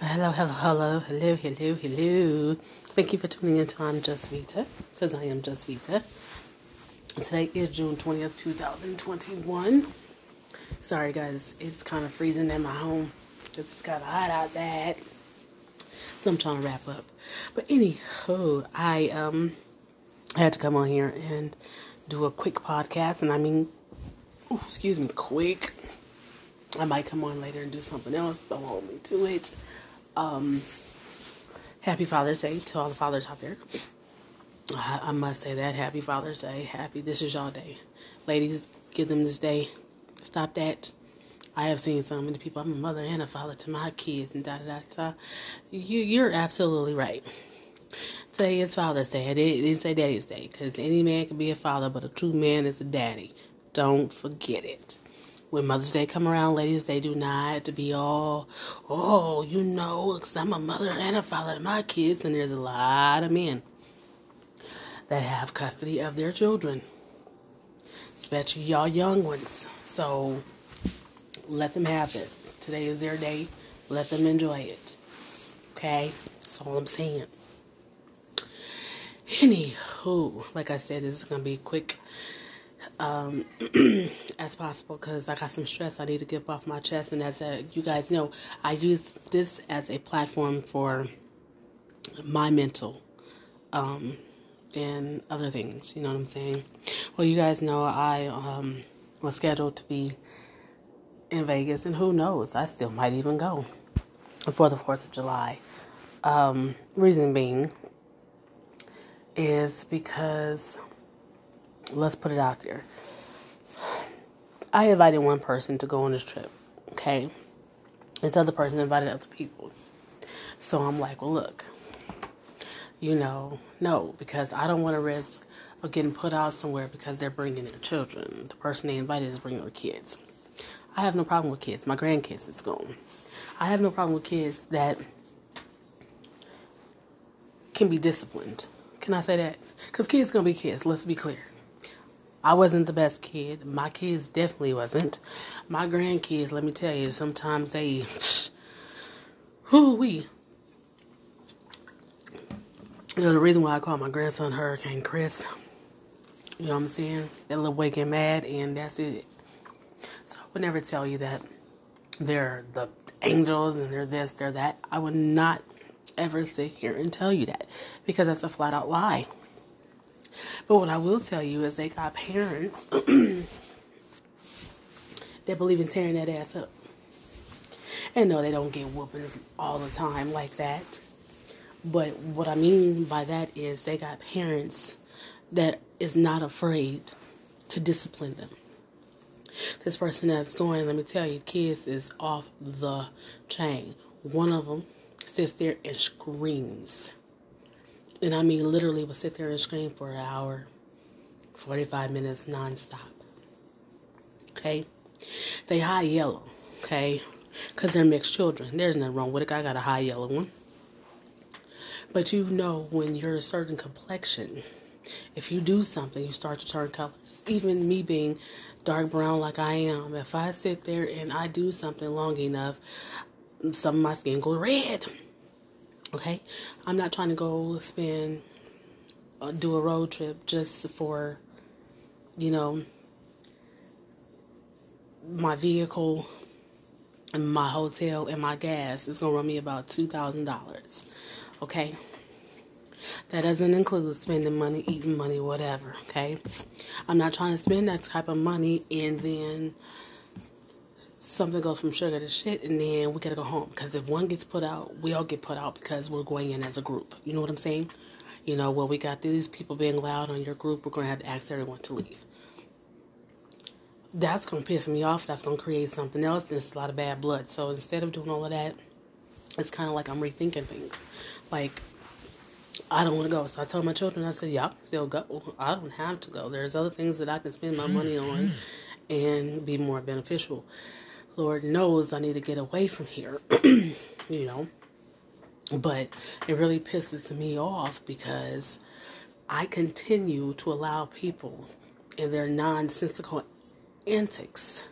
Hello, hello, hello, hello, hello, hello. Thank you for tuning in to I'm Just Vita, because I am Just Vita. Today is June 20th, 2021. Sorry, guys, it's kind of freezing in my home. It's kind of hot outside. So I'm trying to wrap up. But anywho, I um had to come on here and do a quick podcast, and I mean, excuse me, quick. I might come on later and do something else. Don't hold me to it. Um, happy Father's Day to all the fathers out there. I, I must say that. Happy Father's Day. Happy, this is y'all day. Ladies, give them this day. Stop that. I have seen so many people. I'm a mother and a father to my kids and da da da da. You, you're absolutely right. Today is Father's Day. I didn't say Daddy's Day because any man can be a father, but a true man is a daddy. Don't forget it when Mother's Day come around, ladies, they do not to be all, oh, you know, because I'm a mother and a father to my kids, and there's a lot of men that have custody of their children, especially y'all young ones. So let them have it. Today is their day. Let them enjoy it. Okay? That's all I'm saying. Anywho, like I said, this is going to be quick um, as possible because I got some stress I need to get off my chest. And as a, you guys know, I use this as a platform for my mental um, and other things. You know what I'm saying? Well, you guys know I um, was scheduled to be in Vegas, and who knows, I still might even go for the 4th of July. Um, reason being is because let's put it out there. I invited one person to go on this trip, okay? This other person invited other people. So I'm like, well, look, you know, no, because I don't want to risk of getting put out somewhere because they're bringing their children. The person they invited is bringing their kids. I have no problem with kids. My grandkids is going. I have no problem with kids that can be disciplined. Can I say that? Because kids gonna be kids. Let's be clear. I wasn't the best kid. My kids definitely wasn't. My grandkids, let me tell you, sometimes they, who we. You know, the reason why I call my grandson Hurricane Chris, you know what I'm saying? That little get mad and that's it. So I would never tell you that they're the angels and they're this, they're that. I would not ever sit here and tell you that because that's a flat out lie. But what I will tell you is they got parents that believe in tearing that ass up. And no, they don't get whoopings all the time like that. But what I mean by that is they got parents that is not afraid to discipline them. This person that's going, let me tell you, kids is off the chain. One of them sits there and screams and I mean, literally would sit there and scream for an hour, 45 minutes nonstop. Okay? They high yellow. Okay? Because they're mixed children. There's nothing wrong with it. I got a high yellow one. But you know, when you're a certain complexion, if you do something, you start to turn colors. Even me being dark brown like I am, if I sit there and I do something long enough, some of my skin goes red. Okay, I'm not trying to go spend uh, do a road trip just for you know my vehicle and my hotel and my gas is gonna run me about two thousand dollars. Okay. That doesn't include spending money, eating money, whatever. Okay. I'm not trying to spend that type of money and then something goes from sugar to shit, and then we gotta go home. Because if one gets put out, we all get put out because we're going in as a group. You know what I'm saying? You know, well, we got these people being loud on your group, we're gonna have to ask everyone to leave. That's gonna piss me off. That's gonna create something else, and it's a lot of bad blood. So instead of doing all of that, it's kind of like I'm rethinking things. Like, I don't want to go. So I told my children, I said, y'all can still go. I don't have to go. There's other things that I can spend my money on mm-hmm. and be more beneficial. Lord knows I need to get away from here, you know. But it really pisses me off because I continue to allow people and their nonsensical antics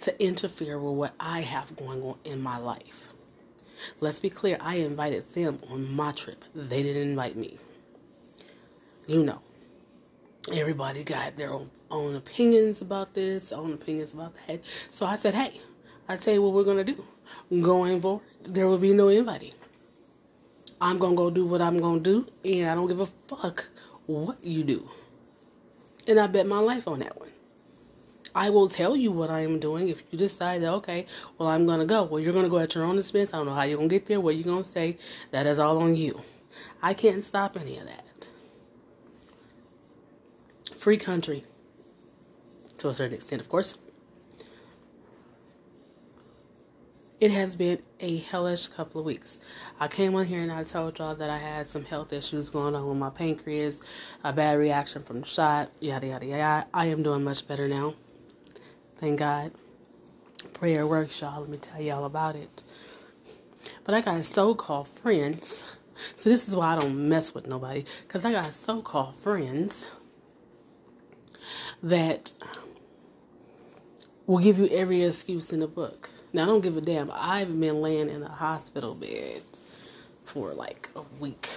to interfere with what I have going on in my life. Let's be clear, I invited them on my trip. They didn't invite me. You know, everybody got their own, own opinions about this, own opinions about that. So I said, hey, I tell you what we're to do. Going forward, there will be no inviting. I'm to go do what I'm to do, and I don't give a fuck what you do. And I bet my life on that one. I will tell you what I am doing if you decide that, okay, well, I'm to go. Well, you're to go at your own expense. I don't know how you're to get there, what you're to say. That is all on you. I can't stop any of that. Free country, to a certain extent, of course. It has been a hellish couple of weeks. I came on here and I told y'all that I had some health issues going on with my pancreas, a bad reaction from the shot, yada, yada, yada. I am doing much better now. Thank God. Prayer works, y'all. Let me tell y'all about it. But I got so called friends. So this is why I don't mess with nobody. Because I got so called friends that will give you every excuse in the book. Now, I don't give a damn. I've been laying in a hospital bed for like a week.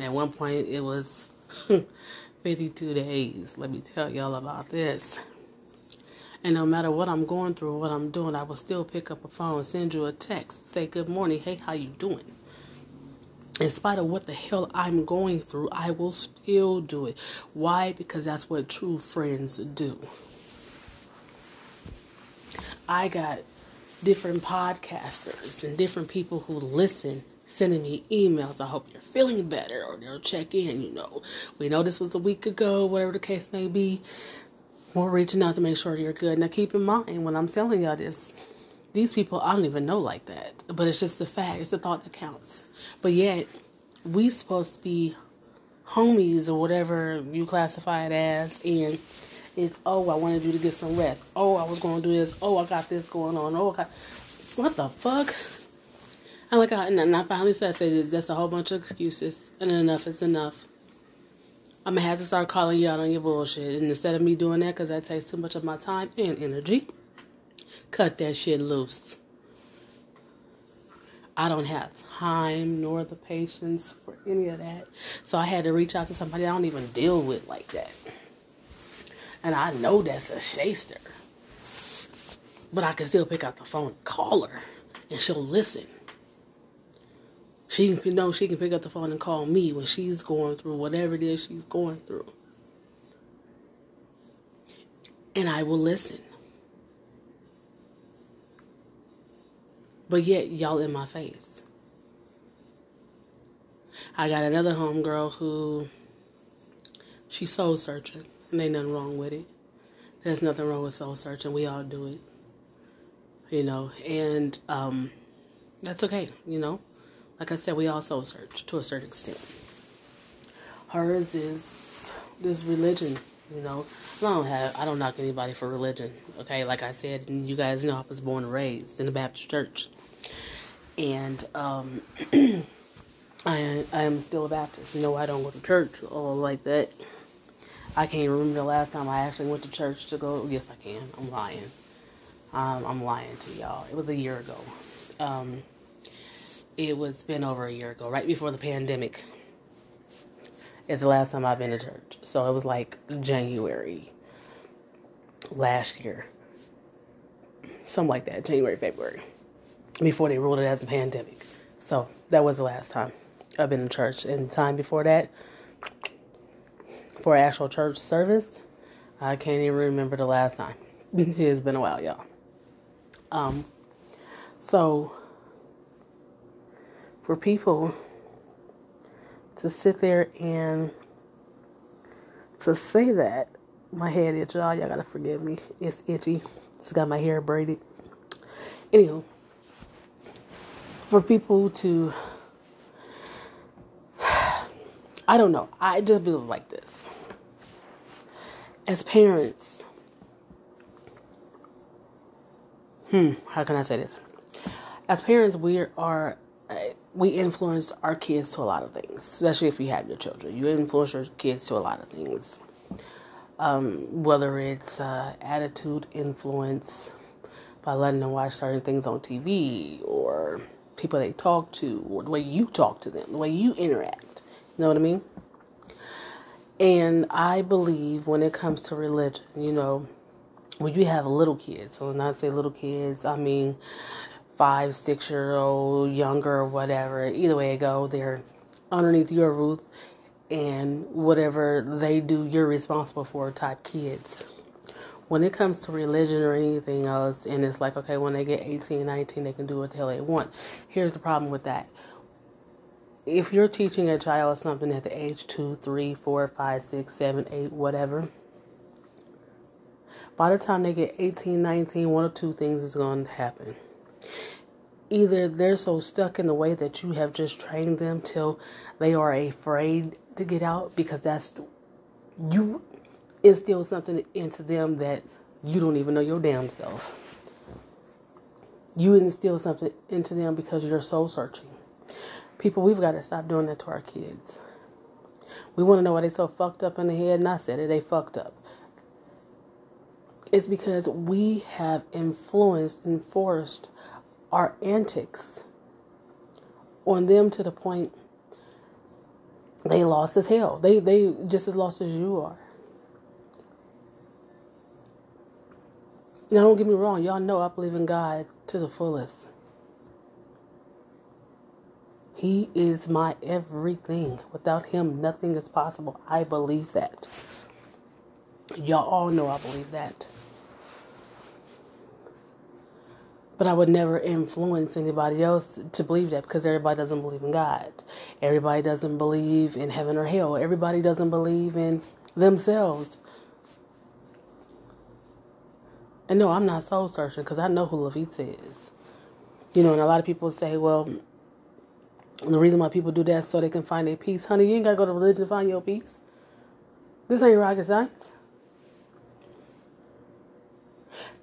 At one point, it was 52 days. Let me tell y'all about this. And no matter what I'm going through what I'm doing, I will still pick up a phone, send you a text, say good morning, hey, how you doing? In spite of what the hell I'm going through, I will still do it. Why? Because that's what true friends do. I got different podcasters and different people who listen sending me emails. I hope you're feeling better, or they'll check in. You know, we know this was a week ago, whatever the case may be. We're reaching out to make sure you're good. Now, keep in mind when I'm telling y'all this, these people I don't even know like that, but it's just the fact, it's the thought that counts. But yet, we supposed to be homies or whatever you classify it as, and it's oh I wanted you to get some rest. Oh I was going to do this. Oh I got this going on. Oh I got, what the fuck? And like I and I finally said, I said that's a whole bunch of excuses, and enough is enough. I'm gonna have to start calling you out on your bullshit. And instead of me doing that, because that takes too much of my time and energy, cut that shit loose. I don't have time nor the patience for any of that. So I had to reach out to somebody I don't even deal with like that. And I know that's a shaster. But I can still pick out the phone and call her and she'll listen. She you know she can pick up the phone and call me when she's going through whatever it is she's going through. And I will listen. But yet y'all in my face. I got another homegirl who she's soul searching. And ain't nothing wrong with it. There's nothing wrong with soul searching. We all do it. You know, and um that's okay, you know. Like I said, we all soul search to a certain extent. Hers is this religion, you know. I don't have I don't knock anybody for religion. Okay, like I said, you guys know I was born and raised in the Baptist church. And um I I am still a Baptist. You know I don't go to church or like that. I can't remember the last time I actually went to church to go. Yes, I can. I'm lying. Um, I'm lying to y'all. It was a year ago. Um, it was been over a year ago, right before the pandemic. It's the last time I've been to church. So it was like January last year. Something like that, January, February. Before they ruled it as a pandemic. So that was the last time I've been to church. And time before that, for actual church service, I can't even remember the last time. it has been a while, y'all. Um, so for people to sit there and to say that my head itch, y'all, y'all gotta forgive me. It's itchy. Just got my hair braided. Anywho, for people to, I don't know. I just believe like this. As parents, hmm, how can I say this? As parents, we are we influence our kids to a lot of things, especially if you have your children. You influence your kids to a lot of things. Um, whether it's uh, attitude influence by letting them watch certain things on TV or people they talk to, or the way you talk to them, the way you interact. You know what I mean? And I believe when it comes to religion, you know, when you have little kids, so when I say little kids, I mean five, six year old, younger, whatever. Either way it go, they're underneath your roof, and whatever they do, you're responsible for. Type kids. When it comes to religion or anything else, and it's like, okay, when they get 18, 19, they can do what the hell they want. Here's the problem with that. If you're teaching a child something at the age two, three, four, five, six, seven, eight, whatever, by the time they get 18, 19, one or two things is going to happen either they're so stuck in the way that you have just trained them till they are afraid to get out because that's you instill something into them that you don't even know your damn self. You instill something into them because you're soul searching. People, we've got to stop doing that to our kids. We want to know why they so fucked up in the head, and I said it, they fucked up. It's because we have influenced and forced our antics on them to the point they lost as hell. They they just as lost as you are. Now don't get me wrong, y'all know I believe in God to the fullest. He is my everything. Without him nothing is possible. I believe that. Y'all all know I believe that. But I would never influence anybody else to believe that because everybody doesn't believe in God. Everybody doesn't believe in heaven or hell. Everybody doesn't believe in themselves. And no, I'm not soul searching because I know who Lavita is. You know, and a lot of people say, well, the reason why people do that is so they can find their peace. Honey, you ain't got to go to religion to find your peace. This ain't rocket science.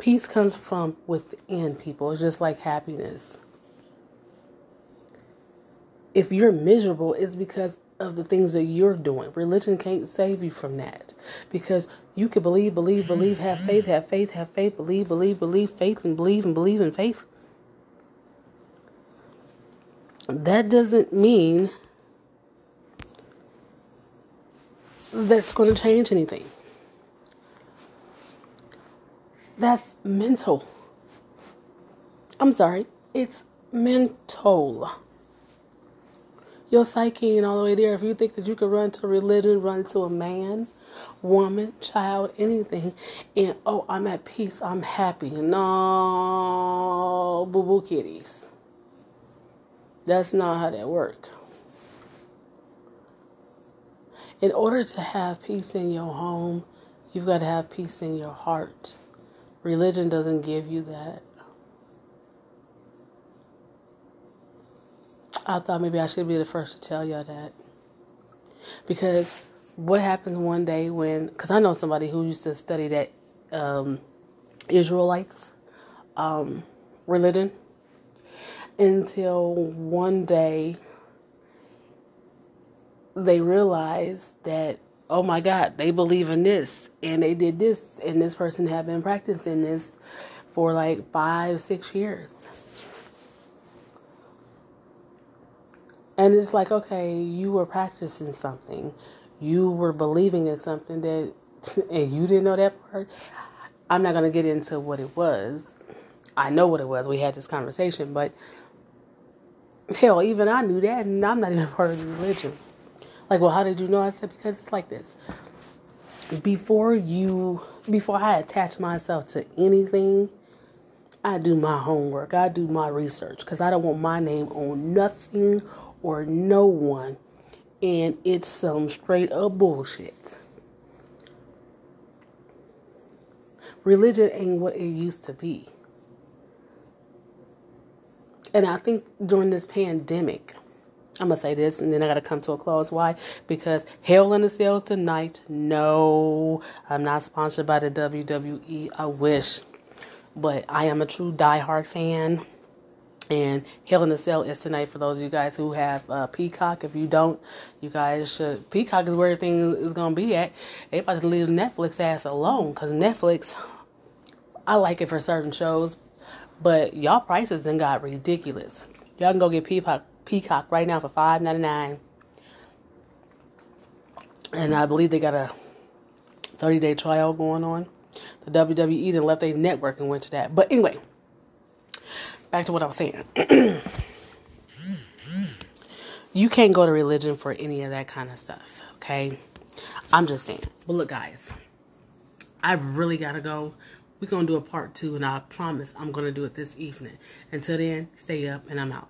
Peace comes from within people. It's just like happiness. If you're miserable, it's because of the things that you're doing. Religion can't save you from that. Because you can believe, believe, believe, have faith, have faith, have faith, believe, believe, believe, faith, and believe, and believe in faith. That doesn't mean that's going to change anything. That's mental. I'm sorry, it's mental. Your psyche ain't all the way there. If you think that you could run to religion, run to a man, woman, child, anything, and oh, I'm at peace, I'm happy. No, boo boo kitties. That's not how that works. In order to have peace in your home, you've got to have peace in your heart. Religion doesn't give you that. I thought maybe I should be the first to tell y'all that. Because what happens one day when, because I know somebody who used to study that um, Israelites um, religion until one day they realized that oh my God, they believe in this and they did this, and this person had been practicing this for like five, six years. And it's like, okay, you were practicing something, you were believing in something that, and you didn't know that part. I'm not going to get into what it was. I know what it was. We had this conversation, but hell, even I knew that, and I'm not even part of the religion. Like, well, how did you know? I said, because it's like this. Before you, before I attach myself to anything, I do my homework. I do my research because I don't want my name on nothing or no one. And it's some straight up bullshit. Religion ain't what it used to be. And I think during this pandemic, I'm gonna say this and then I gotta come to a close. Why? Because Hell in the Cells tonight. No, I'm not sponsored by the WWE. I wish, but I am a true diehard fan. And Hell in the Cell is tonight for those of you guys who have uh, Peacock. If you don't, you guys should. Peacock is where everything is gonna be at. They about to leave Netflix ass alone because Netflix. I like it for certain shows, but y'all prices then got ridiculous Y'all can go get Peacock, Peacock right now for five ninety nine. And I believe they got a 30 day trial going on. The WWE then left a network and went to that. But anyway, back to what I was saying. you can't go to religion for any of that kind of stuff, okay? I'm just saying. But look, guys, I really got to go. We're to do a part two, and I promise I'm to do it this evening. Until then, stay up, and I'm out.